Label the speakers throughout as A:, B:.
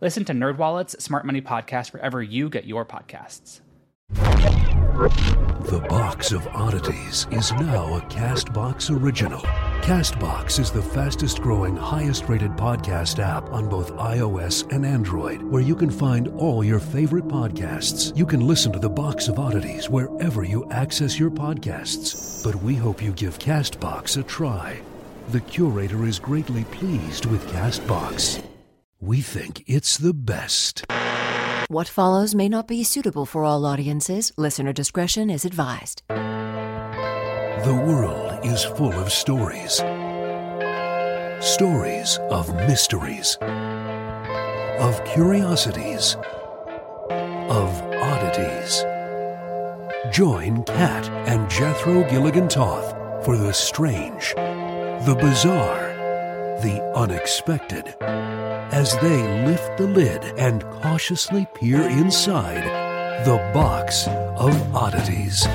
A: Listen to NerdWallet's Smart Money Podcast wherever you get your podcasts.
B: The Box of Oddities is now a Castbox original. Castbox is the fastest growing, highest rated podcast app on both iOS and Android, where you can find all your favorite podcasts. You can listen to The Box of Oddities wherever you access your podcasts. But we hope you give Castbox a try. The curator is greatly pleased with Castbox. We think it's the best.
C: What follows may not be suitable for all audiences. Listener discretion is advised.
B: The world is full of stories. Stories of mysteries, of curiosities, of oddities. Join Kat and Jethro Gilligan Toth for the strange, the bizarre, the unexpected as they lift the lid and cautiously peer inside the box of oddities.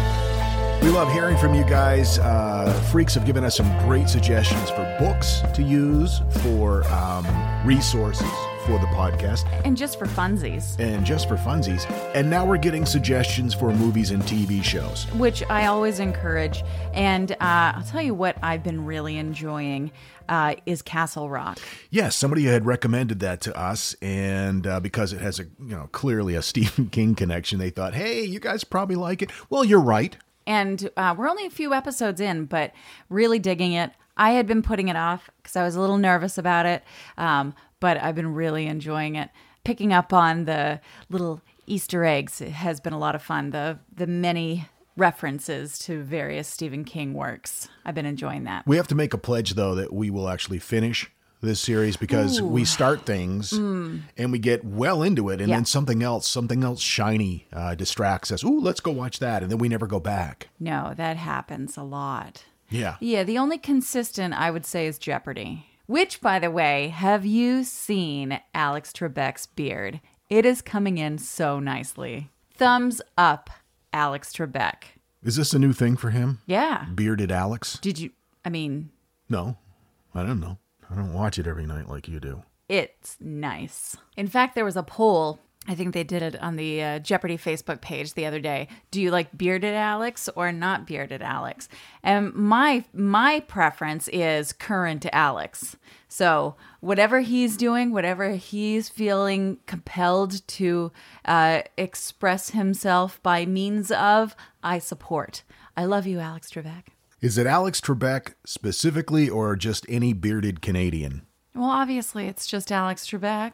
D: We love hearing from you guys. Uh, freaks have given us some great suggestions for books to use, for um, resources for the podcast,
E: And just for funsies,
D: and just for funsies. And now we're getting suggestions for movies and TV shows.
E: which I always encourage. And uh, I'll tell you what I've been really enjoying uh, is Castle Rock.
D: Yes, somebody had recommended that to us, and uh, because it has a you know clearly a Stephen King connection, they thought, hey, you guys probably like it. Well, you're right.
E: And uh, we're only a few episodes in, but really digging it. I had been putting it off because I was a little nervous about it, um, but I've been really enjoying it. Picking up on the little Easter eggs has been a lot of fun. The the many references to various Stephen King works. I've been enjoying that.
D: We have to make a pledge though that we will actually finish this series because we start things and we get well into it, and
E: Mm. Yeah.
D: then something else, something else shiny, uh, distracts us. Ooh, let's go watch that, and then we never go back.
E: No, that happens a lot.
D: Yeah.
E: Yeah, the only consistent I would say is Jeopardy. Which, by the way, have you seen Alex Trebek's beard? It is coming in so nicely. Thumbs up, Alex Trebek.
D: Is this a new thing for him?
E: Yeah.
D: Bearded Alex?
E: Did you? I mean,
D: No, I don't know. I don't watch it every night like you do.
E: it's nice. In fact, there was a poll. I think they did it on the uh, Jeopardy Facebook page the other day. Do you like bearded Alex or not bearded Alex? And my my preference is current Alex. So whatever he's doing, whatever he's feeling compelled to uh, express himself by means of, I support. I love you, Alex Trebek.
D: Is it Alex Trebek specifically, or just any bearded Canadian?
E: Well, obviously, it's just Alex Trebek.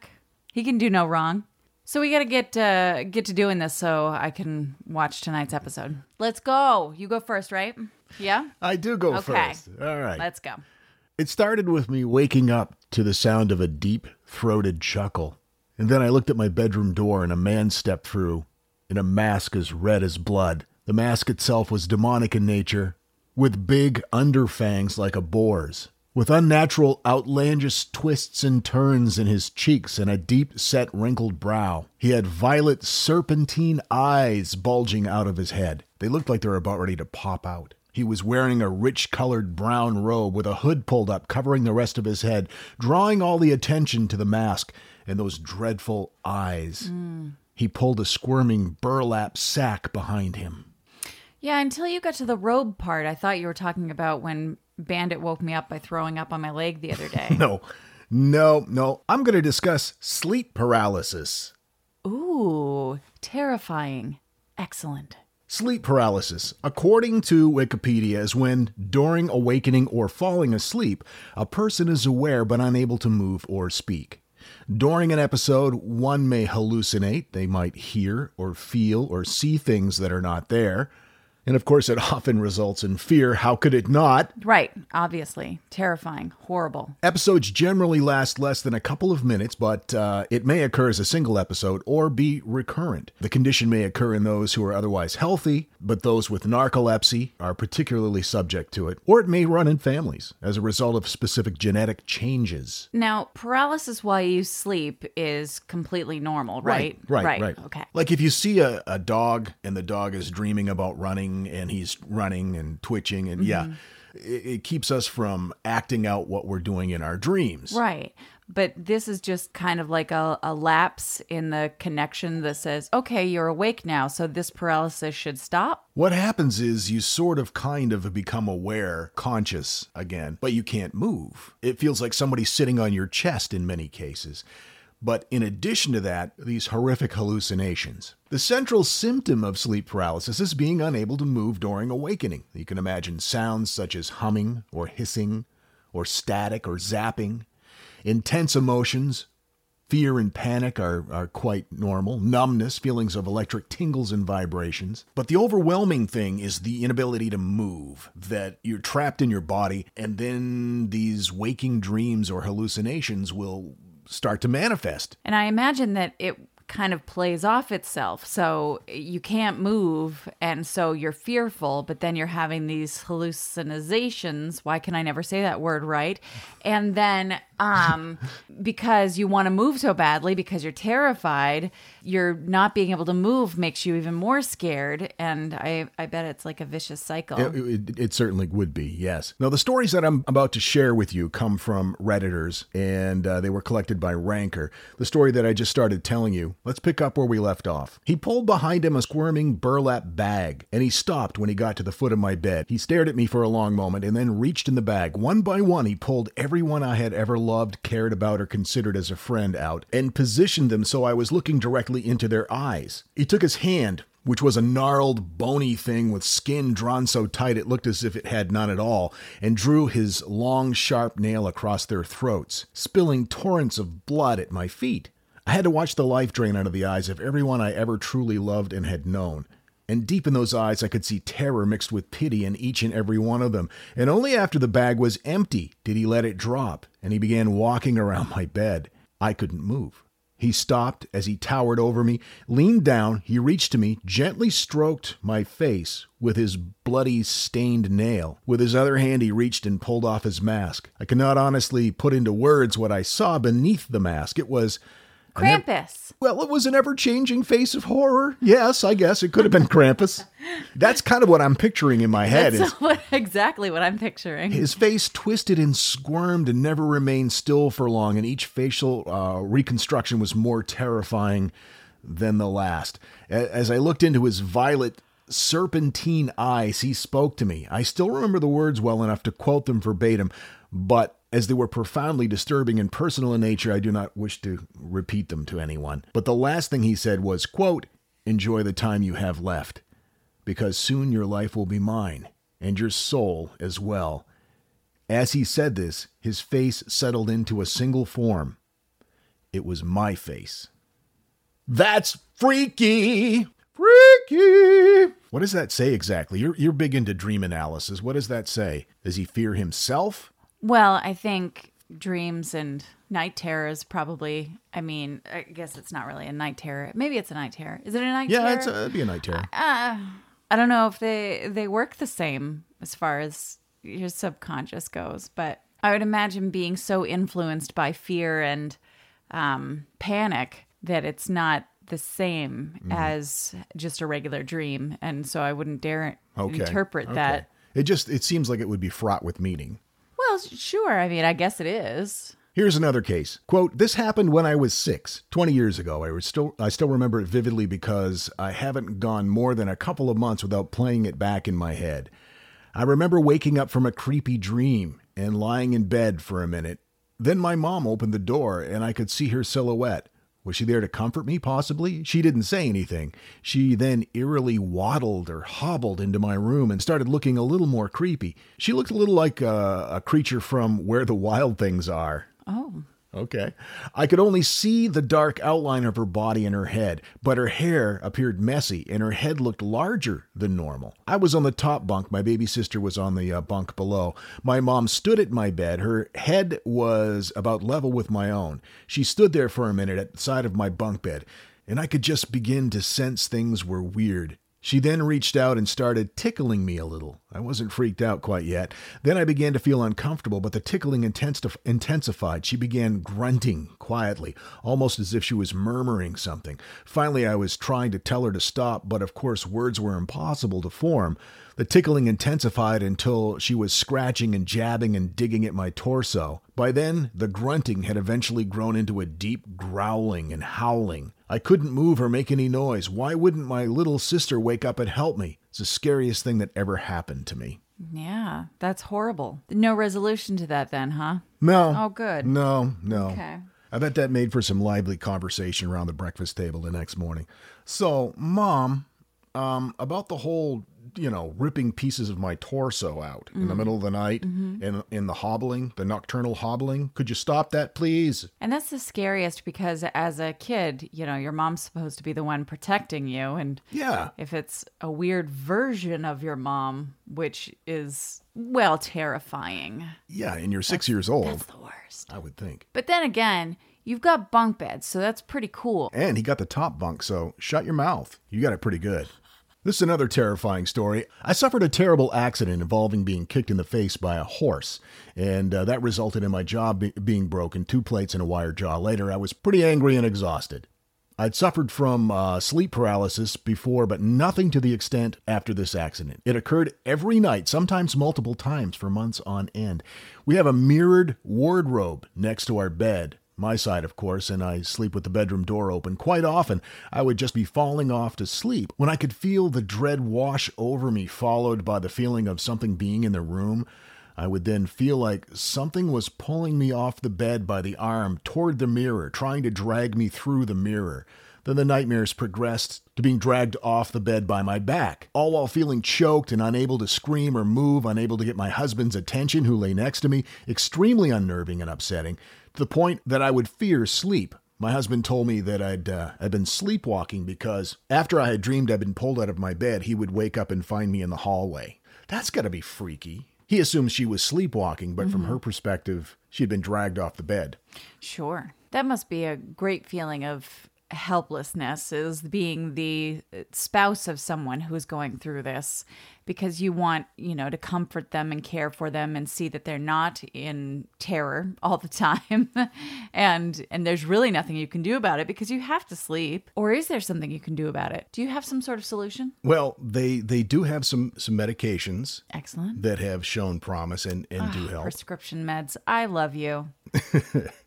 E: He can do no wrong. So we got to get uh, get to doing this so I can watch tonight's episode. Let's go. You go first, right? Yeah.
D: I do go
E: Okay.
D: first. All right.
E: Let's go.
D: It started with me waking up to the sound of a deep throated chuckle. And then I looked at my bedroom door and a man stepped through in a mask as red as blood. The mask itself was demonic in nature, with big underfangs like a boar's, with unnatural, outlandish twists and turns in his cheeks and a deep set wrinkled brow. He had violet serpentine eyes bulging out of his head. They looked like they were about ready to pop out. He was wearing a rich colored brown robe with a hood pulled up covering the rest of his head, drawing all the attention to the mask and those dreadful eyes. He pulled a squirming burlap sack behind him.
E: Yeah, until you got to the robe part, I thought you were talking about when Bandit woke me up by throwing up on my leg the other day.
D: No, no, no. I'm going to discuss sleep paralysis.
E: Ooh, terrifying. Excellent.
D: Sleep paralysis, according to Wikipedia, is when, during awakening or falling asleep, a person is aware but unable to move or speak. During an episode, one may hallucinate. They might hear or feel or see things that are not there. And of course, it often results in fear. How could it not?
E: Right, obviously. Terrifying. Horrible.
D: Episodes generally last less than a couple of minutes, but uh, it may occur as a single episode or be recurrent. The condition may occur in those who are otherwise healthy, but those with narcolepsy are particularly subject to it, or it may run in families as a result of specific genetic changes.
E: Now, paralysis while you sleep is completely normal, right?
D: Right, right, right.
E: Okay.
D: Like if you see a, a dog and the dog is dreaming about running and he's running and twitching, and yeah, mm-hmm. it, it keeps us from acting out what we're doing in our dreams.
E: Right. But this is just kind of like a, a lapse in the connection that says, okay, you're awake now, so this paralysis should stop.
D: What happens is you sort of kind of become aware, conscious again, but you can't move. It feels like somebody's sitting on your chest in many cases. But in addition to that, these horrific hallucinations. The central symptom of sleep paralysis is being unable to move during awakening. You can imagine sounds such as humming or hissing or static or zapping. Intense emotions, fear and panic are, are quite normal. Numbness, feelings of electric tingles and vibrations. But the overwhelming thing is the inability to move, that you're trapped in your body, and then these waking dreams or hallucinations will start to manifest.
E: And I imagine that it kind of plays off itself. So eh, you can't move, and so you're fearful, but then you're having these hallucinations. Why can I never say that word right? And then um because you want to move so badly because you're terrified, you're not being able to move makes you even more scared and I I bet it's like a vicious cycle.
D: It, it, it certainly would be, yes. Now, the stories that I'm about to share with you come from Redditors, and uh, they were collected by Ranker. The story that I just started telling you, let's pick up where we left off. He pulled behind him a squirming burlap bag, and he stopped when he got to the foot of my bed. He stared at me for a long moment and then reached in the bag. One by one, he pulled everyone I had ever loved, cared about, or considered as a friend out and positioned them so I was looking directly into their eyes. He took his hand, which was a gnarled, bony thing with skin drawn so tight it looked as if it had none at all, and drew his long, sharp nail across their throats, spilling torrents of blood at my feet. I had to watch the life drain out of the eyes of everyone I ever truly loved and had known. And deep in those eyes, I could see terror mixed with pity in each and every one of them. And only after the bag was empty did he let it drop, and he began walking around my bed. I couldn't move. He stopped as he towered over me, leaned down, he reached to me, gently stroked my face with his bloody stained nail. With his other hand, he reached and pulled off his mask. I cannot honestly put into words what I saw beneath the mask. It was.
E: Krampus.
D: well, it was an ever changing face of horror. Yes, I guess it could have been Krampus. That's kind of what I'm picturing in my head.
E: That's
D: Is
E: what, exactly what I'm picturing.
D: his face twisted and squirmed and never remained still for long, and each facial uh, reconstruction was more terrifying than the last. As I looked into his violet, serpentine eyes, he spoke to me. I still remember the words well enough to quote them verbatim, but as they were profoundly disturbing and personal in nature, I do not wish to repeat them to anyone. But the last thing he said was, quote, enjoy the time you have left, because soon your life will be mine, and your soul as well. As he said this, his face settled into a single form. It was my face. That's freaky! Freaky! What does that say exactly? You're, you're big into dream analysis. What does that say? Does he fear himself?
E: Well, I think dreams and night terrors probably. I mean, I guess it's not really a night terror. Maybe it's a night terror. Is it a night
D: Yeah,
E: terror?
D: it's a, it'd be a night terror.
E: I don't know if they they work the same as far as your subconscious goes, but I would imagine being so influenced by fear and um, panic that it's not the same
D: Mm-hmm.
E: as just a regular dream, and so I wouldn't dare
D: okay.
E: interpret
D: okay.
E: that.
D: It just it seems like it would be fraught with meaning.
E: Sure. I mean, I guess it is.
D: Here's another case. Quote, this happened when I was 6, 20 years ago. I was still I still remember it vividly because I haven't gone more than a couple of months without playing it back in my head. I remember waking up from a creepy dream and lying in bed for a minute. Then my mom opened the door and I could see her silhouette, Was she there to comfort me, possibly? She didn't say anything. She then eerily waddled or hobbled into my room and started looking a little more creepy. She looked a little like a, a creature from Where the Wild Things Are.
E: Oh.
D: Okay. I could only see the dark outline of her body and her head, but her hair appeared messy and her head looked larger than normal. I was on the top bunk. My baby sister was on the uh, bunk below. My mom stood at my bed. Her head was about level with my own. She stood there for a minute at the side of my bunk bed, and I could just begin to sense things were weird. She then reached out and started tickling me a little. I wasn't freaked out quite yet. Then I began to feel uncomfortable, but the tickling intensified. She began grunting quietly, almost as if she was murmuring something. Finally, I was trying to tell her to stop, but of course, words were impossible to form. The tickling intensified until she was scratching and jabbing and digging at my torso. By then, the grunting had eventually grown into a deep growling and howling. I couldn't move or make any noise. Why wouldn't my little sister wake up and help me? It's the scariest thing that ever happened to me.
E: Yeah, that's horrible. No resolution to that then, huh?
D: No.
E: Oh, good.
D: No, no.
E: Okay.
D: I bet that made for some lively conversation around the breakfast table the next morning. So, Mom, um, about the whole, you know, ripping pieces of my torso out in the mm-hmm. middle of the night mm-hmm. and in the hobbling, the nocturnal hobbling. Could you stop that, please?
E: And that's the scariest because as a kid, you know, your mom's supposed to be the one protecting you. And
D: Yeah.
E: if it's a weird version of your mom, which is, well, terrifying,
D: Yeah, and you're six years old,
E: that's the worst.
D: I would think.
E: But then again, you've got bunk beds, so that's pretty cool.
D: And he got the top bunk, so shut your mouth. You got it pretty good. This is another terrifying story. I suffered a terrible accident involving being kicked in the face by a horse, and uh, that resulted in my jaw be- being broken, two plates and a wire jaw. Later, I was pretty angry and exhausted. I'd suffered from uh, sleep paralysis before, but nothing to the extent after this accident. It occurred every night, sometimes multiple times for months on end. We have a mirrored wardrobe next to our bed, my side, of course, and I sleep with the bedroom door open. Quite often, I would just be falling off to sleep when I could feel the dread wash over me, followed by the feeling of something being in the room. I would then feel like something was pulling me off the bed by the arm toward the mirror, trying to drag me through the mirror. Then the nightmares progressed to being dragged off the bed by my back, all while feeling choked and unable to scream or move, unable to get my husband's attention, who lay next to me, extremely unnerving and upsetting, to the point that I would fear sleep. My husband told me that I'd uh, I'd been sleepwalking because after I had dreamed I'd been pulled out of my bed, he would wake up and find me in the hallway. That's got to be freaky. He assumes she was sleepwalking, but from her perspective, she had been dragged off the bed.
E: Sure. That must be a great feeling of helplessness is being the spouse of someone who's going through this because you want, you know, to comfort them and care for them and see that they're not in terror all the time. and and there's really nothing you can do about it because you have to sleep. Or is there something you can do about it? Do you have some sort of solution?
D: Well, they they do have some some medications
E: Excellent.
D: that have shown promise and and do ah, help.
E: Prescription meds. I love you.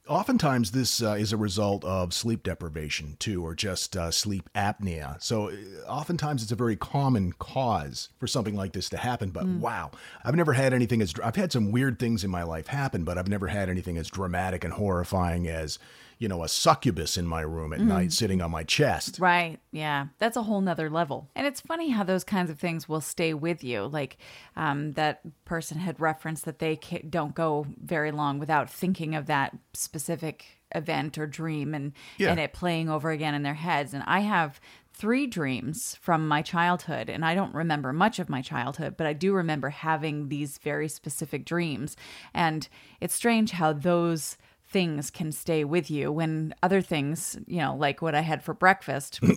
D: Oftentimes, this uh, is a result of sleep deprivation too, or just uh, sleep apnea. So, uh, oftentimes, it's a very common cause for something like this to happen. But wow, I've never had anything as I've had some weird things in my life happen, but I've never had anything as dramatic and horrifying as you know a succubus in my room at night sitting on my chest.
E: Right. Yeah. That's a whole nother level. And it's funny how those kinds of things will stay with you. Like um, that person had referenced that they ca- don't go very long without thinking of that specific event or dream and,
D: Yeah.
E: and it playing over again in their heads. And I have three dreams from my childhood and I don't remember much of my childhood, but I do remember having these very specific dreams. And it's strange how those things can stay with you when other things, you know, like what I had for breakfast.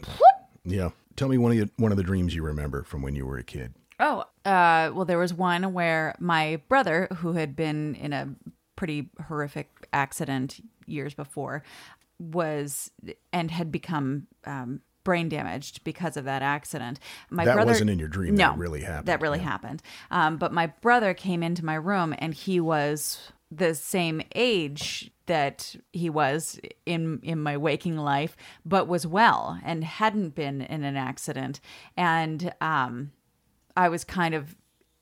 D: Yeah. Tell me one of your, one of the dreams you remember from when you were a kid.
E: oh, uh, well, there was one where my brother, who had been in a pretty horrific accident years before, was and had become um, brain damaged because of that accident. My
D: That
E: brother
D: wasn't in your dream,
E: No,
D: that really happened.
E: That really happened. Um, but my brother came into my room, and he was the same age that he was in in my waking life, but was well and hadn't been in an accident. And um, I was kind of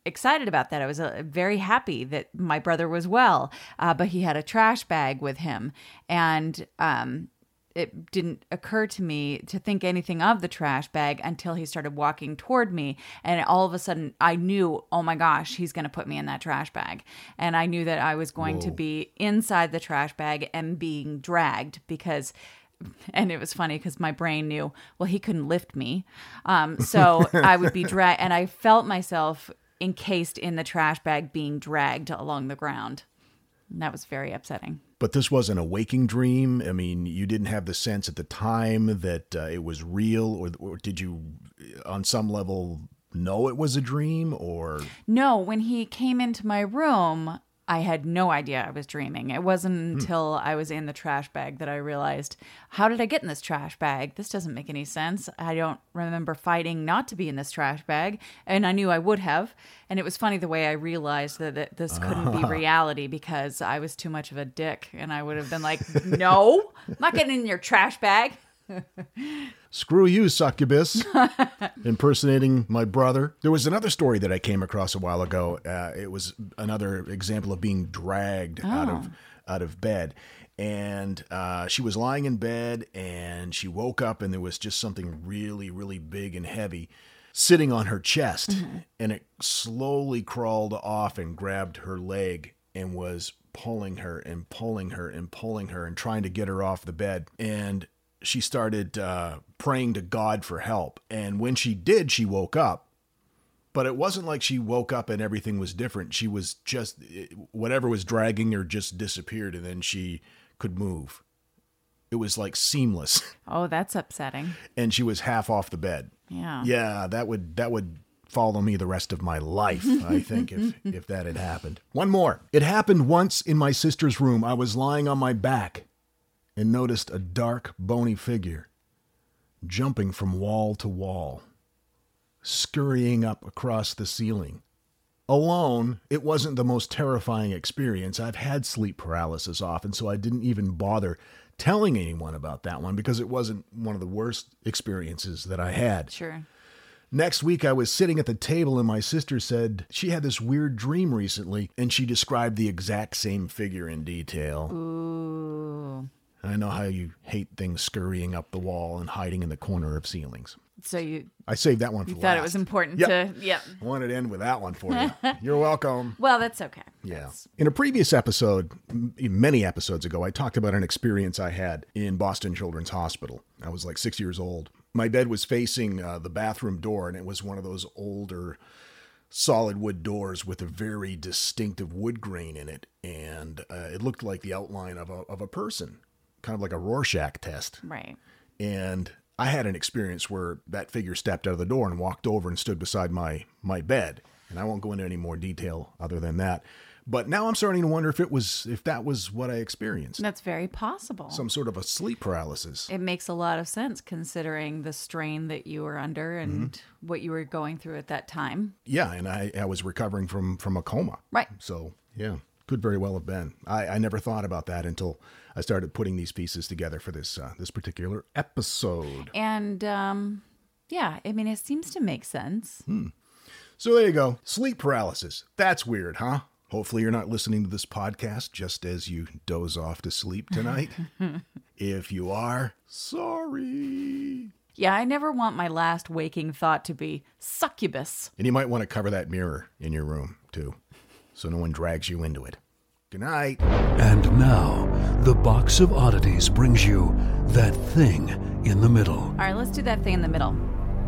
E: excited about that. I was uh, very happy that my brother was well, uh, but he had a trash bag with him, and um, it didn't occur to me to think anything of the trash bag until he started walking toward me. And all of a sudden I knew oh my gosh he's going to put me in that trash bag. And I knew that I was going to be inside the trash bag and being dragged because and it was funny because my brain knew well he couldn't lift me. Um, so I would be dragged and I felt myself encased in the trash bag being dragged along the ground. And that was very upsetting
D: But this wasn't a waking dream. I mean, you didn't have the sense at the time that uh, it was real, or, or did you, on some level, know it was a dream? Or
E: No, when he came into my room, I had no idea I was dreaming. It wasn't hmm. until I was in the trash bag that I realized, how did I get in this trash bag? This doesn't make any sense. I don't remember fighting not to be in this trash bag, and I knew I would have. And it was funny the way I realized that, that this couldn't be ah. reality because I was too much of a dick, and I would have been like, no, I'm not getting in your trash bag.
D: screw you, succubus, impersonating my brother. There was another story that I came across a while ago. Uh, it was another example of being dragged out of out of bed. And uh, she was lying in bed and she woke up and there was just something really, really big and heavy sitting on her chest. And it slowly crawled off and grabbed her leg and was pulling her and pulling her and pulling her and trying to get her off the bed. And she started uh, praying to God for help. And when she did, she woke up. But it wasn't like she woke up and everything was different. She was just, whatever was dragging her just disappeared and then she could move. It was like seamless.
E: Oh, that's upsetting.
D: And she was half off the bed.
E: Yeah.
D: Yeah, that would that would follow me the rest of my life, I think, if if that had happened. One more. It happened once in my sister's room. I was lying on my back and noticed a dark, bony figure jumping from wall to wall, scurrying up across the ceiling. Alone, it wasn't the most terrifying experience. I've had sleep paralysis often, so I didn't even bother telling anyone about that one because it wasn't one of the worst experiences that I had.
E: Sure.
D: Next week, I was sitting at the table, and my sister said she had this weird dream recently, and she described the exact same figure in detail.
E: Ooh.
D: I know how you hate things scurrying up the wall and hiding in the corner of ceilings.
E: So you
D: I saved that one for
E: you thought it was important
D: Yep.
E: to yeah.
D: I wanted to end with that one for you. You're welcome.
E: Well, that's okay.
D: Yeah. In a previous episode, many episodes ago, I talked about an experience I had in Boston Children's Hospital. I was like six years old. My bed was facing uh, the bathroom door, and it was one of those older solid wood doors with a very distinctive wood grain in it. And uh, it looked like the outline of a, of a person, kind of like a Rorschach test.
E: Right.
D: And I had an experience where that figure stepped out of the door and walked over and stood beside my my bed. And I won't go into any more detail other than that. But now I'm starting to wonder if it was if that was what I experienced.
E: That's very possible.
D: Some sort of a sleep paralysis.
E: it makes a lot of sense considering the strain that you were under and
D: Mm-hmm.
E: what you were going through at that time.
D: Yeah, and I, I was recovering from from a coma.
E: Right.
D: So yeah, could very well have been. I, I never thought about that until I started putting these pieces together for this uh, this particular episode.
E: And um yeah, I mean it seems to make sense.
D: So there you go. Sleep paralysis. That's weird, huh? Hopefully, you're not listening to this podcast just as you doze off to sleep tonight. if you are, sorry.
E: Yeah, I never want my last waking thought to be succubus.
D: And you might want to cover that mirror in your room, too, so no one drags you into it. Good night.
B: And now, the box of oddities brings you that thing in the middle.
E: All right, let's do that thing in the middle.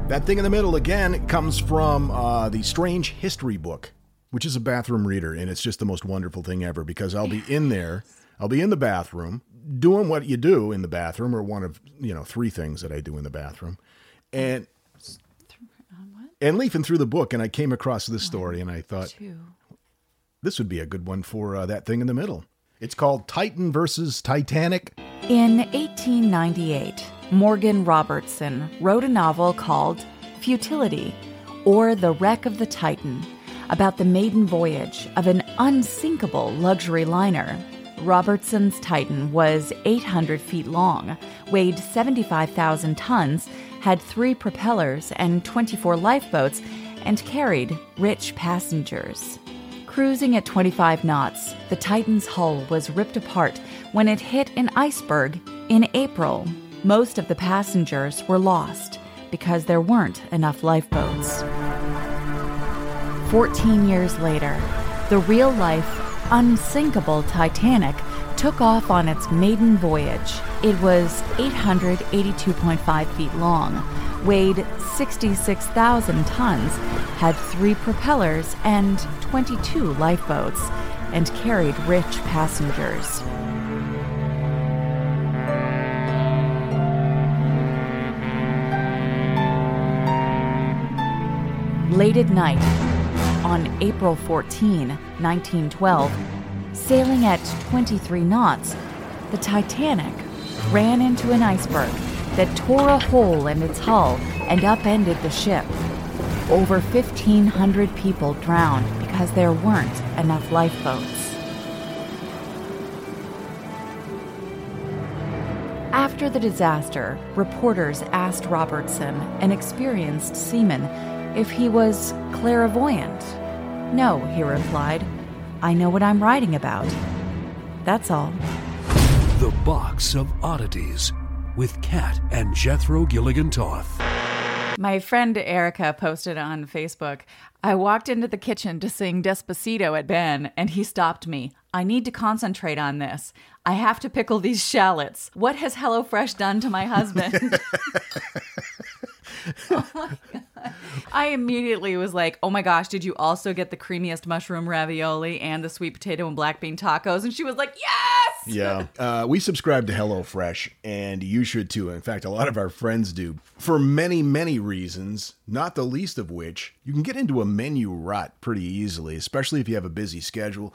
D: That thing in the middle again comes from uh, the Strange History book, which is a bathroom reader, and it's just the most wonderful thing ever because I'll be in there, I'll be in the bathroom doing what you do in the bathroom, or one of you know three things that I do in the bathroom, and and leafing through the book, and I came across this story, and I thought
E: Two.
D: This would be a good one for uh, that thing in the middle. It's called Titan versus Titanic.
E: In 1898, Morgan Robertson wrote a novel called Futility, or The Wreck of the Titan, about the maiden voyage of an unsinkable luxury liner. Robertson's Titan was 800 feet long, weighed 75,000 tons, had three propellers and 24 lifeboats, and carried rich passengers. Cruising at 25 knots, the Titan's hull was ripped apart when it hit an iceberg In April, most of the passengers were lost because there weren't enough lifeboats. 14 years later, the real life, unsinkable Titanic took off on its maiden voyage. It was 882.5 feet long, weighed 66,000 tons, had three propellers and 22 lifeboats, and carried rich passengers. Late at night, on April 14, 1912, sailing at 23 knots, the Titanic ran into an iceberg that tore a hole in its hull and upended the ship. Over 1,500 people drowned because there weren't enough lifeboats. After the disaster, reporters asked Robertson, an experienced seaman, if he was clairvoyant. No, he replied. I know what I'm writing about. That's all.
B: The Box of Oddities with Kat and Jethro Gilligan Toth.
E: My friend Erica posted on Facebook I walked into the kitchen to sing Despacito at Ben, and he stopped me. I need to concentrate on this. I have to pickle these shallots. What has HelloFresh done to my husband? oh. I immediately was like, oh my gosh, did you also get the creamiest mushroom ravioli and the sweet potato and black bean tacos? And she was like, yes!
D: Yeah. Uh, we subscribe to HelloFresh, and you should too. In fact, a lot of our friends do. For many, many reasons, not the least of which, you can get into a menu rut pretty easily, especially if you have a busy schedule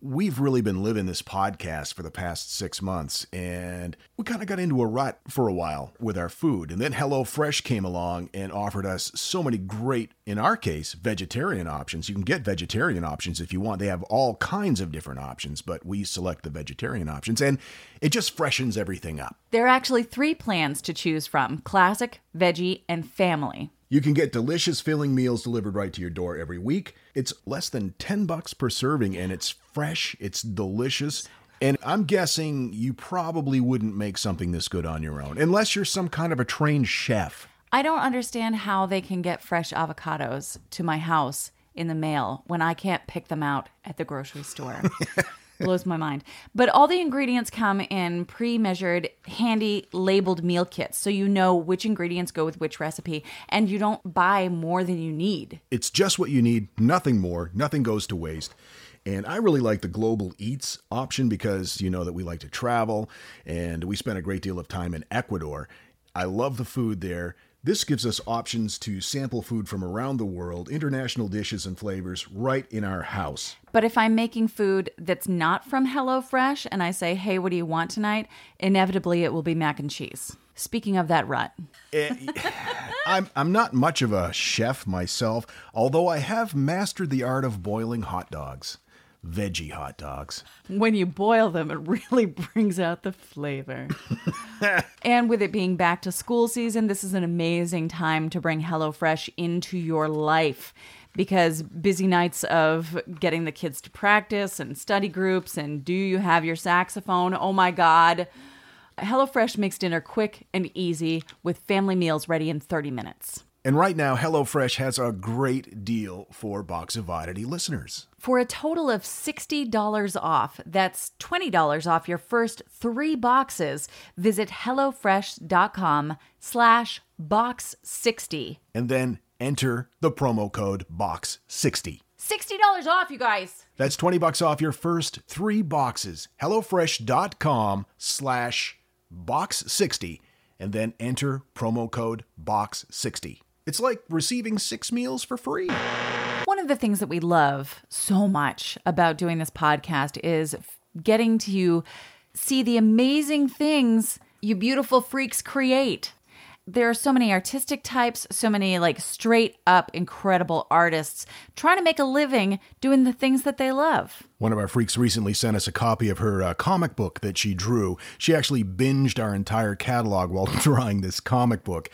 D: we've really been living this podcast for the past six months, and we kind of got into a rut for a while with our food. And then HelloFresh came along and offered us so many great, in our case, vegetarian options. You can get vegetarian options if you want. They have all kinds of different options, but we select the vegetarian options, and it just freshens everything up.
E: There are actually three plans to choose from classic, veggie, and family.
D: You can get delicious filling meals delivered right to your door every week. It's less than 10 bucks per serving and it's fresh, it's delicious. And I'm guessing you probably wouldn't make something this good on your own unless you're some kind of a trained chef.
E: I don't understand how they can get fresh avocados to my house in the mail when I can't pick them out at the grocery store. blows my mind. But all the ingredients come in pre measured, handy labeled meal kits. So you know which ingredients go with which recipe and you don't buy more than you need.
D: It's just what you need, nothing more, nothing goes to waste. And I really like the Global Eats option because you know that we like to travel and we spent a great deal of time in Ecuador. I love the food there. This gives us options to sample food from around the world, international dishes and flavors right in our house.
E: But if I'm making food that's not from HelloFresh and I say, hey, what do you want tonight? Inevitably, it will be mac and cheese. Speaking of that rut,
D: eh, I'm, I'm not much of a chef myself, although I have mastered the art of boiling hot dogs veggie hot dogs.
E: When you boil them, it really brings out the flavor. and with it being back to school season, this is an amazing time to bring HelloFresh into your life because busy nights of getting the kids to practice and study groups and do you have your saxophone? Oh my God. HelloFresh makes dinner quick and easy with family meals ready in 30 minutes.
D: And right now, HelloFresh has a great deal for Box of Oddity listeners.
E: For a total of $60 off, that's $20 off your first three boxes, visit HelloFresh.com slash box60.
D: And then enter the promo code BOX60.
E: $60 off, you guys.
D: That's 20 bucks off your first three boxes. HelloFresh.com slash box60 and then enter promo code BOX60. It's like receiving six meals for free.
E: One of the things that we love so much about doing this podcast is getting to see the amazing things you beautiful freaks create. There are so many artistic types, so many like straight up incredible artists trying to make a living doing the things that they love.
D: One of our freaks recently sent us a copy of her uh, comic book that she drew. She actually binged our entire catalog while drawing this comic book.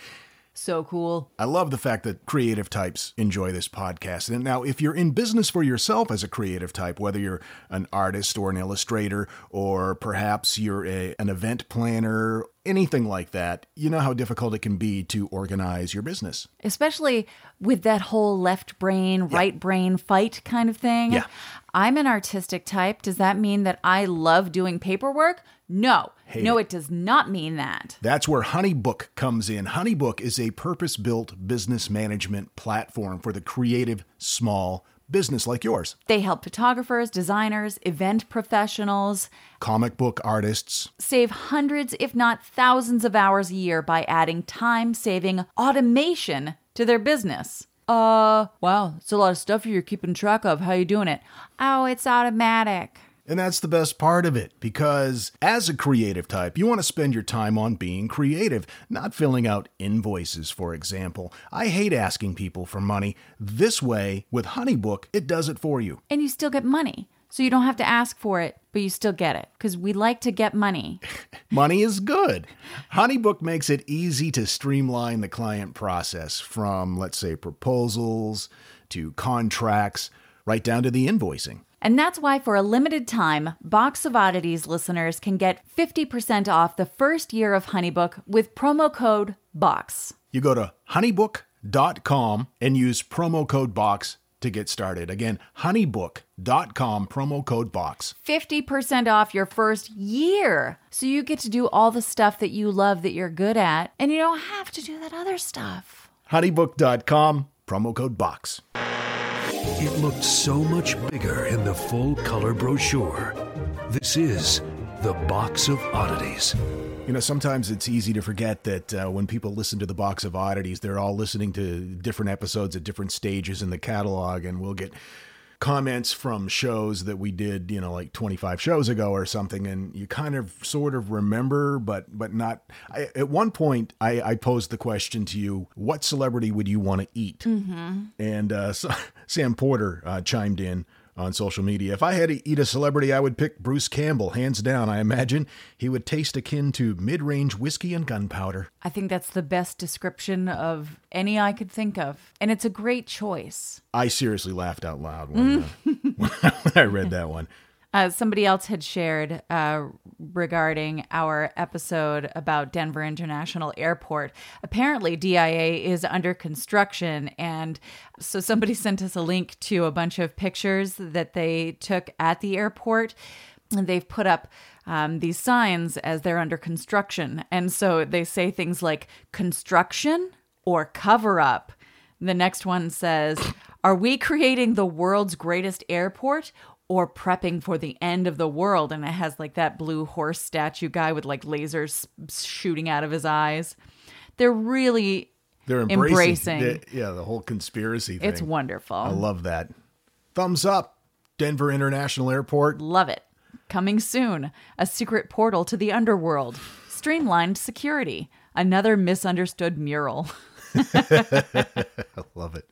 E: So cool.
D: I love the fact that creative types enjoy this podcast. And now, if you're in business for yourself as a creative type, whether you're an artist or an illustrator, or perhaps you're a, an event planner, anything like that, you know how difficult it can be to organize your business.
E: Especially with that whole left brain, right brain fight kind of thing.
D: Yeah.
E: I'm an artistic type. Does that mean that I love doing paperwork? No.
D: Hate
E: no,
D: it.
E: it does not mean that.
D: That's where HoneyBook comes in. HoneyBook is a purpose built business management platform for the creative small business like yours.
E: They help photographers, designers, event professionals
D: Comic book artists,
E: save hundreds, if not thousands, of hours a year by adding time saving automation to their business. Uh, wow, it's a lot of stuff you're keeping track of. How you doing it? Oh, it's automatic.
D: And that's the best part of it because as a creative type, you want to spend your time on being creative, not filling out invoices, for example. I hate asking people for money. This way, with HoneyBook, it does it for you.
E: And you still get money. So you don't have to ask for it, but you still get it. Because we like to get money.
D: Money is good. HoneyBook makes it easy to streamline the client process from, let's say, proposals to contracts, right down to the invoicing.
E: And that's why, for a limited time, Box of Oddities listeners can get 50% off the first year of Honeybook with promo code BOX.
D: You go to honeybook.com and use promo code BOX to get started. Again, honeybook.com, promo code BOX.
E: 50% off your first year. So you get to do all the stuff that you love that you're good at, and you don't have to do that other stuff.
D: honeybook.com, promo code BOX.
B: It looked so much bigger in the full color brochure. This is the Box of Oddities.
D: You know, sometimes it's easy to forget that uh, when people listen to the Box of Oddities, they're all listening to different episodes at different stages in the catalog, and we'll get comments from shows that we did, you know, like 25 shows ago or something, and you kind of sort of remember, but but not. I, at one point, I, I posed the question to you: What celebrity would you want to eat? Mm-hmm. And uh, so, Sam Porter uh, chimed in on social media. If I had to eat a celebrity, I would pick Bruce Campbell, hands down. I imagine he would taste akin to mid-range whiskey and gunpowder.
E: I think that's the best description of any I could think of. And it's a great choice.
D: I seriously laughed out loud when, uh, when I read that one.
E: Uh, somebody else had shared uh, regarding our episode about Denver International Airport. Apparently, DIA is under construction. And so somebody sent us a link to a bunch of pictures that they took at the airport. And they've put up um, these signs as they're under construction. And so they say things like construction or cover up. The next one says, Are we creating the world's greatest airport or prepping for the end of the world? And it has like that blue horse statue guy with like lasers shooting out of his eyes. They're really,
D: They're embracing,
E: Embracing.
D: the- yeah, the whole conspiracy thing.
E: it's wonderful.
D: I love that. Thumbs up, Denver International Airport.
E: Love it. Coming soon, a secret portal to the underworld, streamlined security, another misunderstood mural.
D: I love it.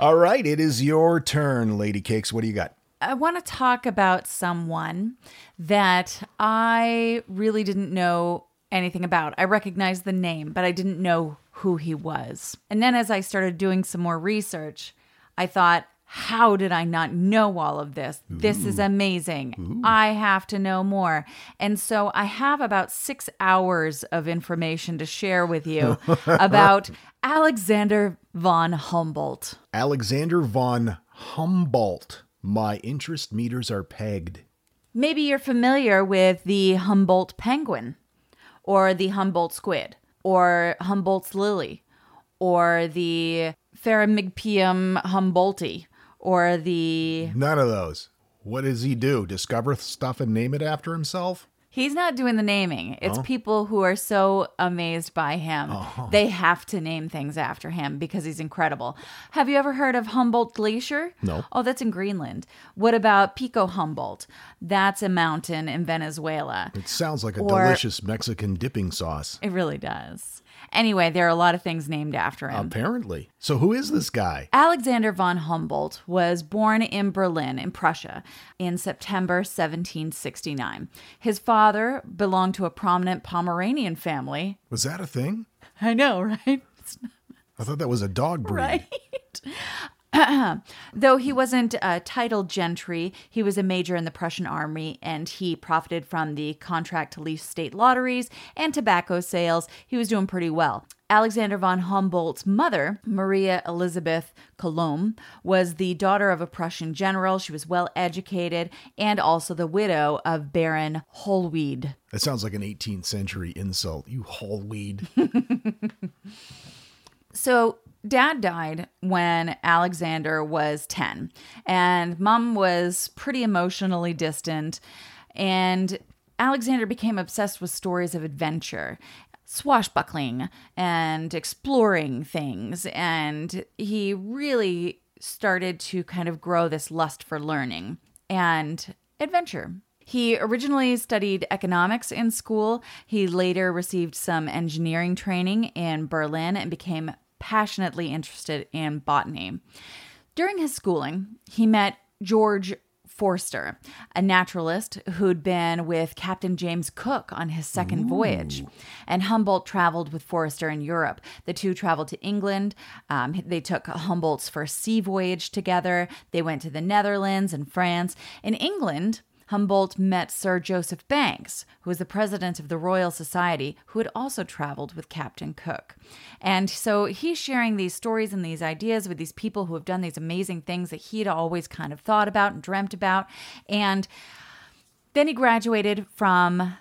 D: All right, it is your turn, Lady Cakes. What do you got?
E: I want to talk about someone that I really didn't know anything about. I recognized the name, but I didn't know who he was. And then as I started doing some more research, I thought, how did I not know all of this? This is amazing. I have to know more. And so I have about six hours of information to share with you about Alexander von Humboldt.
D: Alexander von Humboldt. My interest meters are pegged.
E: Maybe you're familiar with the Humboldt penguin, or the Humboldt squid, or Humboldt's lily, or the Phragmipedium humboldtii, or the.
D: None of those. What does he do? Discover stuff and name it after himself?
E: He's not doing the naming. It's oh. people who are so amazed by him. Oh. They have to name things after him because he's incredible. Have you ever heard of Humboldt Glacier?
D: No.
E: Oh, that's in Greenland. What about Pico Humboldt? That's a mountain in Venezuela.
D: It sounds like a
E: Or-
D: delicious Mexican dipping sauce.
E: It really does. Anyway, there are a lot of things named after him.
D: Apparently. So who is this guy?
E: Alexander von Humboldt was born in Berlin, in Prussia, in September 1769. His father belonged to a prominent Pomeranian family.
D: Was that a thing?
E: I know, right?
D: I thought that was a dog breed.
E: Right. Though he wasn't a titled gentry, he was a major in the Prussian army and he profited from the contract to lease state lotteries and tobacco sales. He was doing pretty well. Alexander von Humboldt's mother, Maria Elizabeth Colomb, was the daughter of a Prussian general. She was well educated and also the widow of Baron Hollwede.
D: That sounds like an 18th century insult. You Hallweed.
E: So, dad died when Alexander was 10, and mom was pretty emotionally distant. And Alexander became obsessed with stories of adventure, swashbuckling, and exploring things. And he really started to kind of grow this lust for learning and adventure. He originally studied economics in school. He later received some engineering training in Berlin and became passionately interested in botany. During his schooling, he met George Forster, a naturalist who'd been with Captain James Cook on his second voyage. And Humboldt traveled with Forster in Europe. The two traveled to England. Um, they took Humboldt's first sea voyage together. They went to the Netherlands and France. In England, Humboldt met Sir Joseph Banks, who was the president of the Royal Society, who had also traveled with Captain Cook. And so he's sharing these stories and these ideas with these people who have done these amazing things that he'd always kind of thought about and dreamt about. And then he graduated from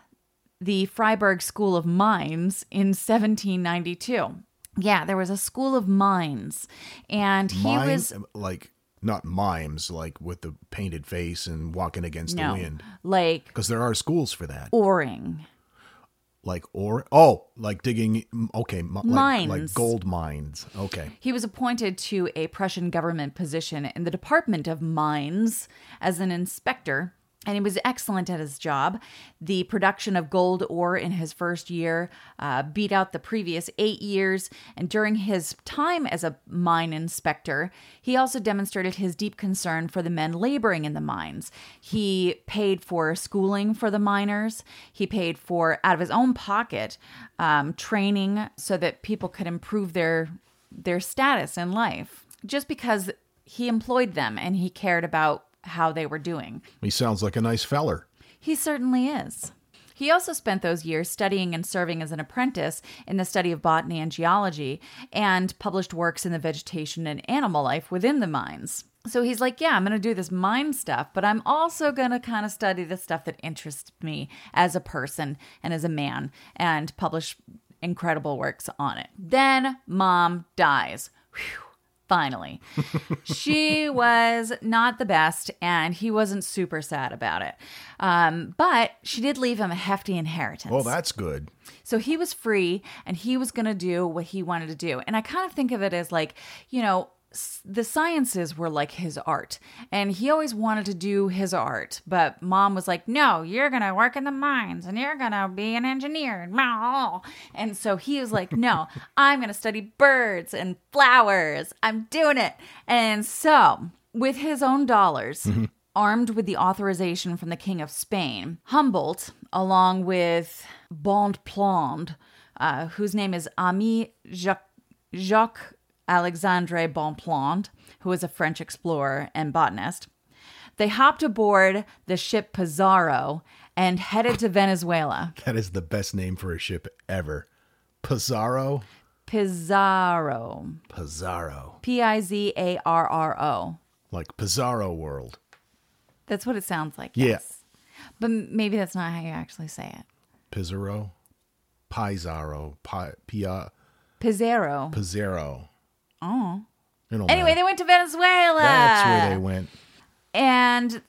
E: the Freiberg School of Mines in 1792. Yeah, there was a school of mines, and he was
D: like not mimes, like with the painted face and walking against
E: no,
D: the wind.
E: like
D: Because there are schools for that.
E: oring.
D: Like or oh, like digging. Okay, mi- like, like gold mines. Okay.
E: He was appointed to a Prussian government position in the Department of Mines as an inspector, and he was excellent at his job. The production of gold ore in his first year uh, beat out the previous eight years, and during his time as a mine inspector, he also demonstrated his deep concern for the men laboring in the mines. He paid for schooling for the miners, he paid for, out of his own pocket, um, training so that people could improve their their status in life just because he employed them and he cared about how they were doing.
D: He sounds like a nice feller.
E: He certainly is. He also spent those years studying and serving as an apprentice in the study of botany and geology and published works in the vegetation and animal life within the mines. So he's like, yeah, I'm going to do this mine stuff, but I'm also going to kind of study the stuff that interests me as a person and as a man and publish incredible works on it. Then mom dies. Whew. Finally, she was not the best, and he wasn't super sad about it. Um, but she did leave him a hefty inheritance.
D: Well, that's good.
E: So he was free and he was going to do what he wanted to do. And I kind of think of it as like, you know, the sciences were like his art. And he always wanted to do his art. But mom was like, no, you're going to work in the mines and you're going to be an engineer. and blah." And so he was like, no, I'm going to study birds and flowers. I'm doing it. And so with his own dollars, armed with the authorization from the King of Spain, Humboldt, along with Bonpland, uh, whose name is Aimé Jacques, Jacques Alexandre Bonpland, who was a French explorer and botanist, they hopped aboard the ship Pizarro and headed to Venezuela.
D: That is the best name for a ship ever. Pizarro.
E: Pizarro.
D: Pizarro.
E: P I Z A R R O.
D: Like Bizarro World.
E: That's what it sounds like.
D: Yeah.
E: Yes. But maybe that's not how you actually say it.
D: Pizarro. Pizarro. Pi, Pia,
E: Pizarro.
D: Pizarro.
E: Oh. Anyway,
D: matter.
E: they went to Venezuela.
D: That's where they went.
E: And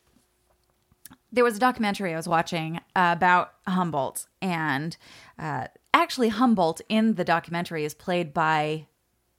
E: there was a documentary I was watching about Humboldt, and uh, actually, Humboldt in the documentary is played by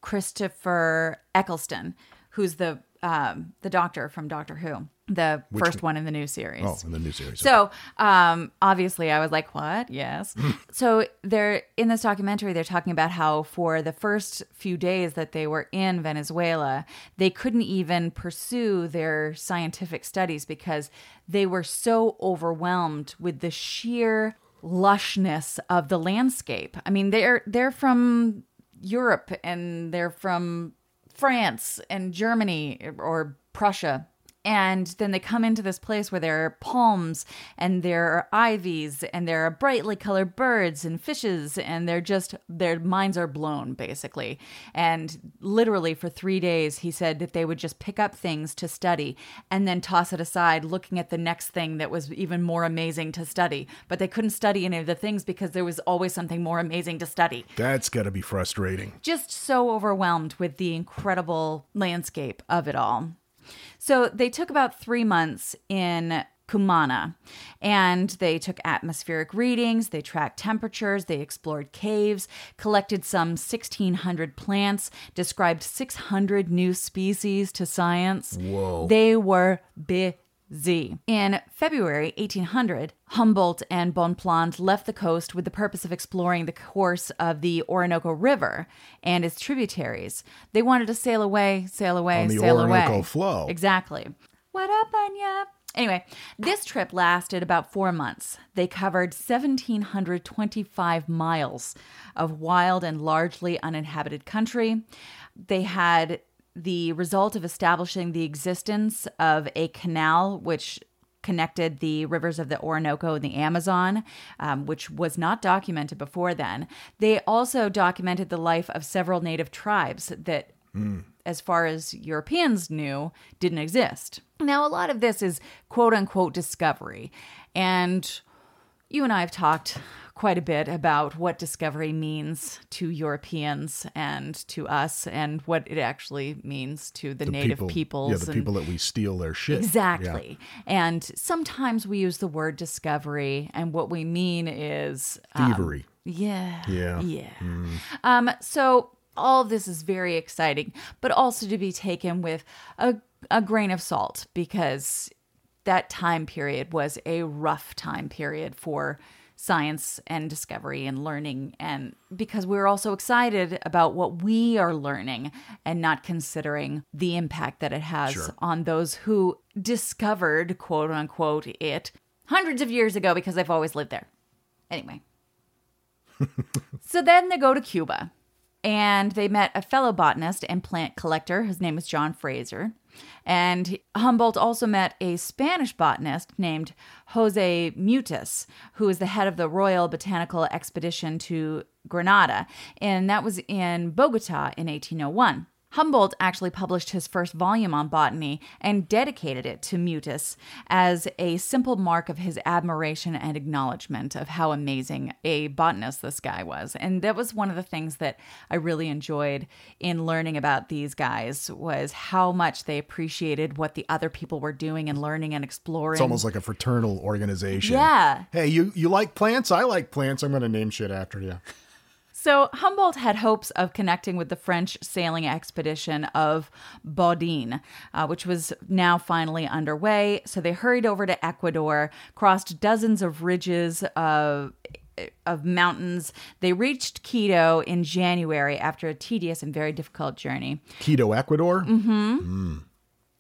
E: Christopher Eccleston, who's the um, the doctor from Doctor Who, the first one in the new series.
D: Oh, in the new series.
E: So, um, obviously, I was like, "What? Yes." so, they're in this documentary. They're talking about how for the first few days that they were in Venezuela, they couldn't even pursue their scientific studies because they were so overwhelmed with the sheer lushness of the landscape. I mean, they're they're from Europe and they're from France and Germany or Prussia and then they come into this place where there are palms and there are ivies and there are brightly colored birds and fishes and they're just their minds are blown basically and literally for three days he said that they would just pick up things to study and then toss it aside looking at the next thing that was even more amazing to study but they couldn't study any of the things because there was always something more amazing to study
D: That's got to be frustrating.
E: just so overwhelmed with the incredible landscape of it all. So they took about three months in Cumaná and they took atmospheric readings, they tracked temperatures, they explored caves, collected some 1,600 plants, described 600 new species to science.
D: Whoa.
E: They were busy. In February 1800, Humboldt and Bonpland left the coast with the purpose of exploring the course of the Orinoco River and its tributaries. They wanted to sail away, sail away, sail away.
D: On the
E: sail
D: Orinoco
E: away.
D: flow.
E: Exactly. What up, Enya? Anyway, this trip lasted about four months. They covered 1,725 miles of wild and largely uninhabited country. They had the result of establishing the existence of a canal which connected the rivers of the Orinoco and the Amazon, um, which was not documented before then. They also documented the life of several native tribes that, as far as Europeans knew, didn't exist. Now, a lot of this is quote unquote discovery. And you and I have talked quite a bit about what discovery means to Europeans and to us, and what it actually means to the, native
D: people,
E: peoples.
D: Yeah, the
E: and-
D: people that we steal their shit.
E: Exactly. And sometimes we use the word discovery, and what we mean is
D: Yeah.
E: um,
D: Thievery.
E: yeah.
D: Yeah.
E: Yeah. Um, so all of this is very exciting, but also to be taken with a, a grain of salt because that time period was a rough time period for science and discovery and learning and because we were also excited about what we are learning and not considering the impact that it has
D: Sure.
E: on those who discovered quote unquote it hundreds of years ago because they've always lived there anyway so then they go to Cuba and they met a fellow botanist and plant collector. His name was John Fraser. And Humboldt also met a Spanish botanist named Jose Mutis, who is the head of the Royal Botanical Expedition to Granada. And that was in Bogota in 1801. Humboldt actually published his first volume on botany and dedicated it to Mutis as a simple mark of his admiration and acknowledgement of how amazing a botanist this guy was. And that was one of the things that I really enjoyed in learning about these guys was how much they appreciated what the other people were doing and learning and exploring.
F: It's almost like a fraternal organization.
E: Yeah.
F: Hey, you you like plants? I like plants. I'm going to name shit after you.
E: So Humboldt had hopes of connecting with the French sailing expedition of Baudin, uh, which was now finally underway. So they hurried over to Ecuador, crossed dozens of ridges of of mountains. They reached Quito in January after a tedious and very difficult journey.
D: Quito, Ecuador.
E: Mm-hmm.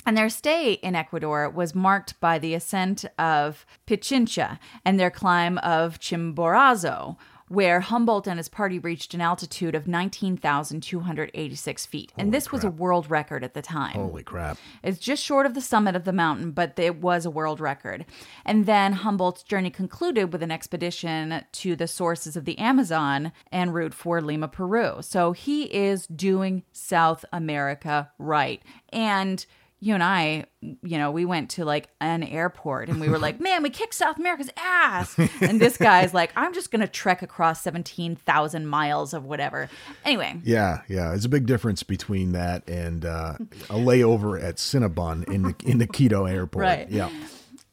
E: And their stay in Ecuador was marked by the ascent of Pichincha and their climb of Chimborazo, where Humboldt and his party reached an altitude of 19,286 feet. and this was a world record at the time.
D: Holy crap.
E: It's just short of the summit of the mountain, but it was a world record. And then Humboldt's journey concluded with an expedition to the sources of the Amazon en route for Lima, Peru. So he is doing South America right. And you and I, you know, we went to like an airport and we were like, man, we kicked South America's ass. And this guy's like, I'm just going to trek across 17,000 miles of whatever. Anyway,
D: Yeah, yeah. There's a big difference between that and uh, a layover at Cinnabon in the in the Quito airport.
E: Right.
D: Yeah.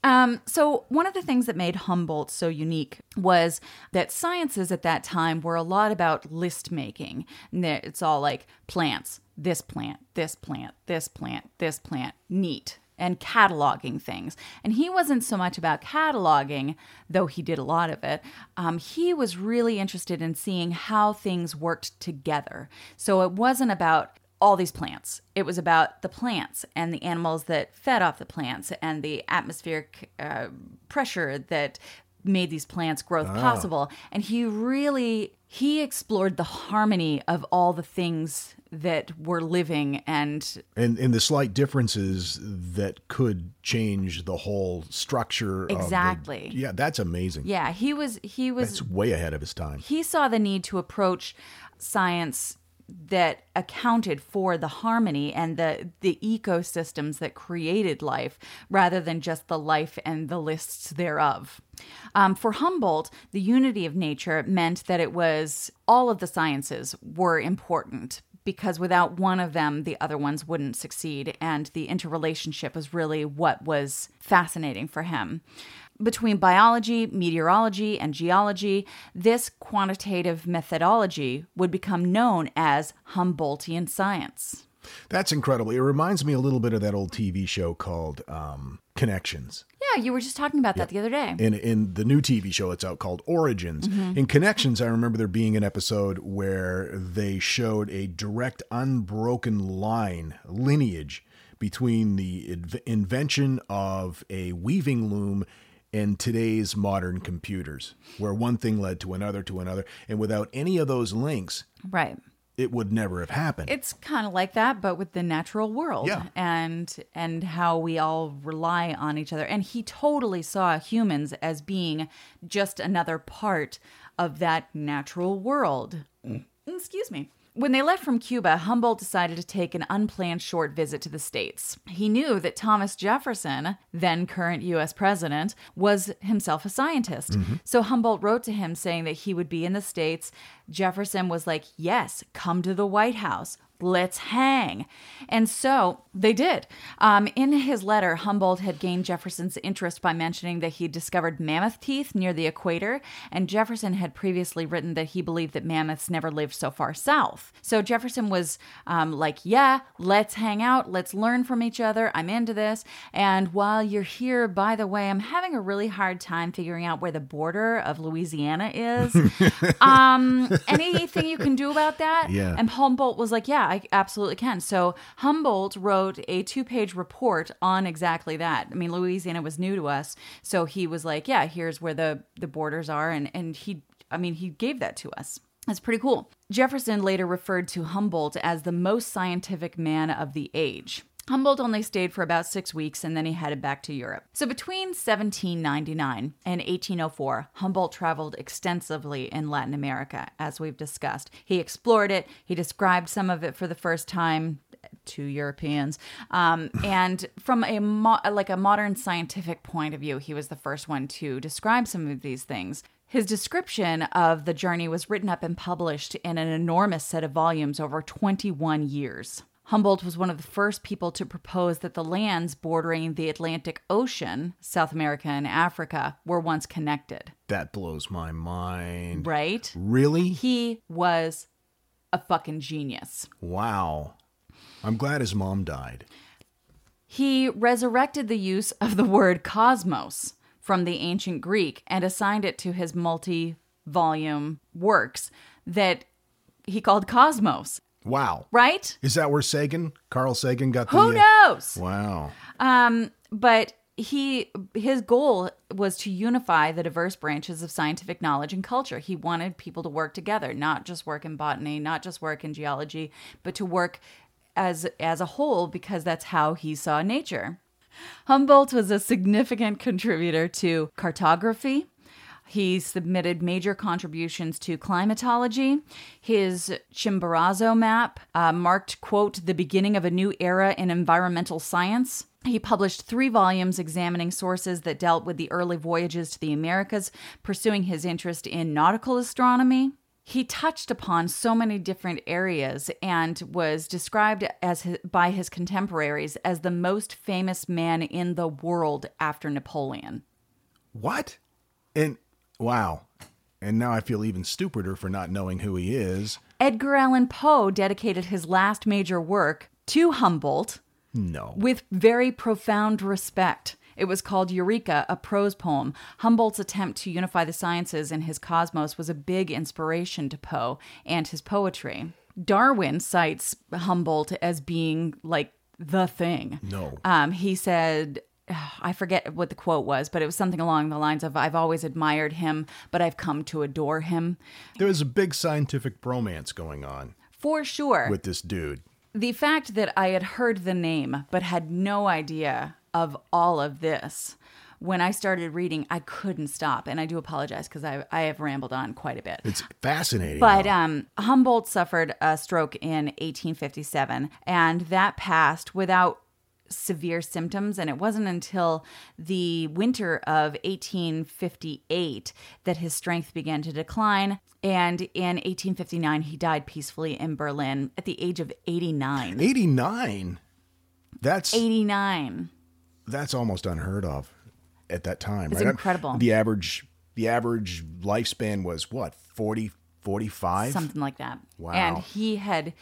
E: Um, so one of the things that made Humboldt so unique was that sciences at that time were a lot about list making. It's all like plants, this plant, this plant, this plant, this plant, neat, and cataloging things. And he wasn't so much about cataloging, though he did a lot of it. Um, he was really interested in seeing how things worked together. So it wasn't about all these plants. It was about the plants and the animals that fed off the plants and the atmospheric uh, pressure that made these plants growth possible. And he really he explored the harmony of all the things that were living and
D: and and the slight differences that could change the whole structure of the-
E: Exactly.
D: yeah that's amazing
E: yeah, he was he was
D: that's way ahead of his time
E: he saw the need to approach science that accounted for the harmony and the the ecosystems that created life rather than just the life and the lists thereof. Um, for Humboldt, the unity of nature meant that it was all of the sciences were important because without one of them, the other ones wouldn't succeed. And the interrelationship was really what was fascinating for him. Between biology, meteorology, and geology, this quantitative methodology would become known as Humboldtian science.
D: that's incredible it reminds me a little bit of that old tv show called um, connections
E: Yeah, you were just talking about that the other day.
D: in in the new TV show it's out called Origins. In Connections, I remember there being an episode where they showed a direct unbroken line lineage between the inv- invention of a weaving loom and today's modern computers, where one thing led to another to another, and without any of those links,
E: Right.
D: it would never have happened.
E: It's kind of like that, but with the natural world
D: Yeah.
E: and and how we all rely on each other. And he totally saw humans as being just another part of that natural world. Mm. Excuse me. When they left from Cuba, Humboldt decided to take an unplanned short visit to the States. He knew that Thomas Jefferson, then current US president, was himself a scientist. Mm-hmm. So Humboldt wrote to him saying that he would be in the States. Jefferson was like, Yes, come to the White House. Let's hang. And so they did. Um, in his letter, Humboldt had gained Jefferson's interest by mentioning that he discovered mammoth teeth near the equator, and Jefferson had previously written that he believed that mammoths never lived so far south. So Jefferson was um, like, Yeah, let's hang out. Let's learn from each other. I'm into this. And while you're here, by the way, I'm having a really hard time figuring out where the border of Louisiana is. um, anything you can do about that?
D: Yeah.
E: And Humboldt was like, Yeah, I absolutely can. So Humboldt wrote a two page report on exactly that. I mean, Louisiana was new to us. So he was like, Yeah, here's where the, the borders are. And, and he, I mean, he gave that to us. That's pretty cool. Jefferson later referred to Humboldt as the most scientific man of the age. Humboldt only stayed for about six weeks and then he headed back to Europe. So between 1799 and 1804, Humboldt traveled extensively in Latin America, as we've discussed. He explored it, he described some of it for the first time to Europeans. Um, and from a mo- like a modern scientific point of view, he was the first one to describe some of these things. His description of the journey was written up and published in an enormous set of volumes over 21 years. Humboldt was one of the first people to propose that the lands bordering the Atlantic Ocean, South America and Africa, were once connected.
D: that blows my mind.
E: Right?
D: Really?
E: He was a fucking genius.
D: Wow. I'm glad his mom died.
E: He resurrected the use of the word cosmos from the ancient Greek and assigned it to his multi volume works that he called Cosmos,
D: Wow.
E: right?
D: Is that where Sagan, Carl Sagan, got the?
E: Who
D: uh,
E: knows?
D: Wow.
E: Um, but he his goal was to unify the diverse branches of scientific knowledge and culture. He wanted people to work together, not just work in botany, not just work in geology, but to work as as a whole because that's how he saw nature. Humboldt was a significant contributor to cartography. He submitted major contributions to climatology. His Chimborazo map uh, marked, quote, the beginning of a new era in environmental science. He published three volumes examining sources that dealt with the early voyages to the Americas, pursuing his interest in nautical astronomy. He touched upon so many different areas and was described as his, by his contemporaries as the most famous man in the world after Napoleon.
D: What? And wow. And now I feel even stupider for not knowing who he is.
E: Edgar Allan Poe dedicated his last major work to Humboldt
D: No.
E: with very profound respect. It was called Eureka, a prose poem. Humboldt's attempt to unify the sciences in his cosmos was a big inspiration to Poe and his poetry. Darwin cites Humboldt as being like the thing.
D: No.
E: Um, he said, I forget what the quote was, but it was something along the lines of I've always admired him, but I've come to adore him.
D: There was a big scientific bromance going on
E: For sure.
D: with this dude.
E: the fact that I had heard the name but had no idea of all of this when I started reading, I couldn't stop. And I do apologize because I, I have rambled on quite a bit.
D: It's fascinating.
E: But um, Humboldt suffered a stroke in 1857, and that passed without severe symptoms. And it wasn't until the winter of 1858 that his strength began to decline. And in 1859, he died peacefully in Berlin at the age of 89.
D: 89. That's
E: 89.
D: that's almost unheard of at that time.
E: It's
D: right?
E: incredible.
D: The average the average lifespan was what 40 45
E: something like that.
D: Wow.
E: And he had,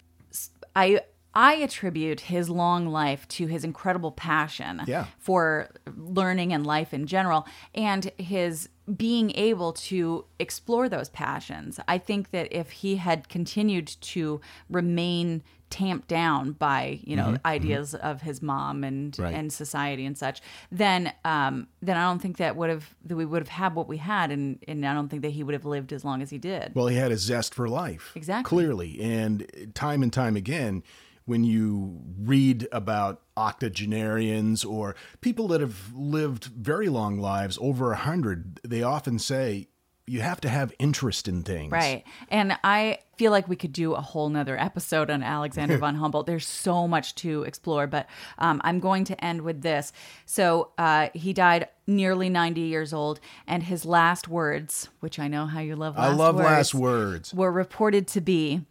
E: I I attribute his long life to his incredible passion
D: Yeah.
E: for learning and life in general, and his being able to explore those passions. I think that if he had continued to remain tamped down by you know ideas of his mom and
D: Mm-hmm. Right.
E: and society and such, then um, then I don't think that would have that we would have had what we had, and and I don't think that he would have lived as long as he did.
D: Well, he had a zest for life.
E: Exactly.
D: Clearly. And time and time again, when you read about octogenarians or people that have lived very long lives, over a hundred, they often say you have to have interest in things.
E: Right. And I feel like we could do a whole nother episode on Alexander von Humboldt. There's so much to explore, but um, I'm going to end with this. So uh, he died nearly 90 years old, and his last words, which I know how you love last
D: I love
E: words,
D: last words.
E: were reported to be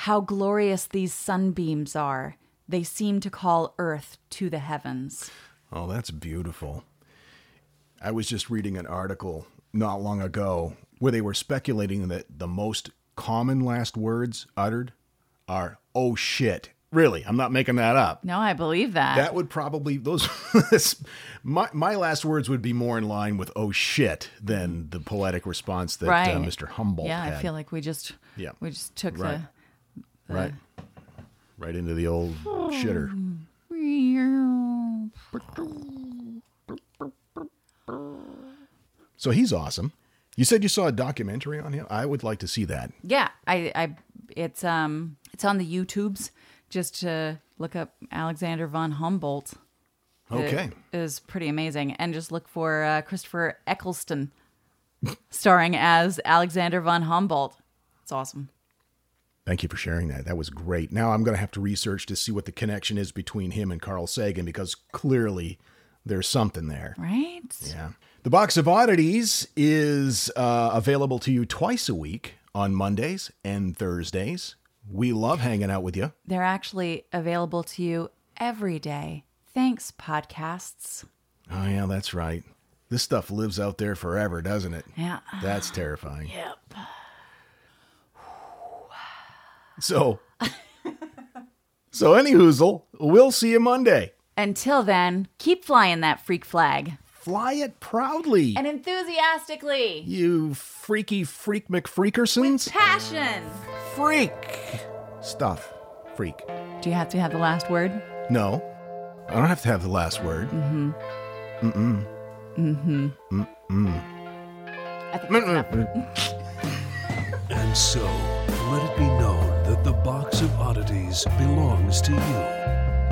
E: How glorious these sunbeams are! They seem to call earth to the heavens.
D: Oh, that's beautiful. I was just reading an article not long ago where they were speculating that the most common last words uttered are "oh shit." Really, I'm not making that up.
E: No, I believe that.
D: That would probably those my my last words would be more in line with "oh shit" than the poetic response that
E: right.
D: uh, Mr. Humboldt
E: Yeah,
D: had.
E: I feel like we just
D: Yeah.
E: we just took
D: Right. Right, right into the old shitter. So he's awesome. You said you saw a documentary on him. I would like to see that.
E: Yeah, I, I, it's um, it's on the YouTubes. Just to look up Alexander von Humboldt.
D: Okay.
E: it is pretty amazing, and just look for uh, Christopher Eccleston, starring as Alexander von Humboldt. It's awesome.
D: Thank you for sharing that. That was great. Now I'm going to have to research to see what the connection is between him and Carl Sagan because clearly there's something there.
E: Right?
D: Yeah. The Box of Oddities is uh, available to you twice a week on Mondays and Thursdays. We love hanging out with you.
E: They're actually available to you every day. Thanks, podcasts.
D: Oh, yeah, that's right. This stuff lives out there forever, doesn't it?
E: Yeah.
D: That's terrifying.
E: Yep.
D: So, so any hoozle, we'll see you Monday.
E: Until then, keep flying that freak flag.
D: Fly it proudly,
E: And enthusiastically.
D: you freaky freak McFreakersons.
E: With Passion.
D: Freak stuff. Freak.
E: Do you have to have the last word?
D: No, I don't have to have the last word. Mm-hmm. Mm-mm. Mm-hmm. Mm-mm.
E: I think that's enough.
B: And so, of oddities belongs to you,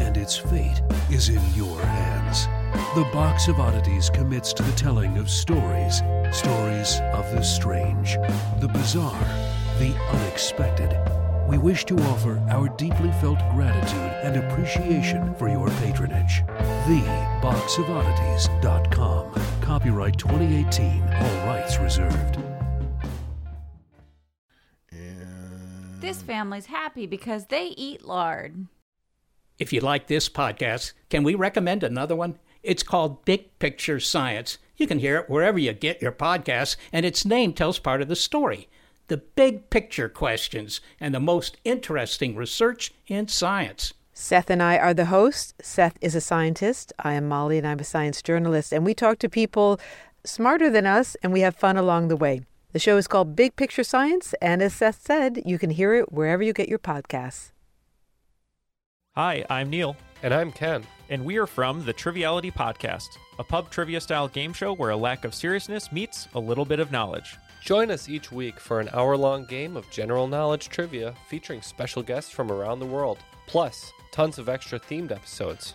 B: and its fate is in your hands. The box of oddities commits to the telling of stories, stories of the strange, the bizarre, the unexpected. We wish to offer our deeply felt gratitude and appreciation for your patronage. TheBoxOfOddities.com. Copyright 2018. All rights reserved.
E: This family's happy because they eat lard.
G: If you like this podcast, can we recommend another one? It's called Big Picture Science. You can hear it wherever you get your podcasts, and its name tells part of the story the big picture questions and the most interesting research in science.
H: Seth and I are the hosts. Seth is a scientist. I am Molly, and I'm a science journalist. And we talk to people smarter than us, and we have fun along the way. The show is called Big Picture Science, and as Seth said, you can hear it wherever you get your podcasts.
I: Hi, I'm Neil.
J: And I'm Ken.
I: And we are from the Triviality Podcast, a pub trivia style game show where a lack of seriousness meets a little bit of knowledge.
J: Join us each week for an hour long game of general knowledge trivia featuring special guests from around the world, plus tons of extra themed episodes.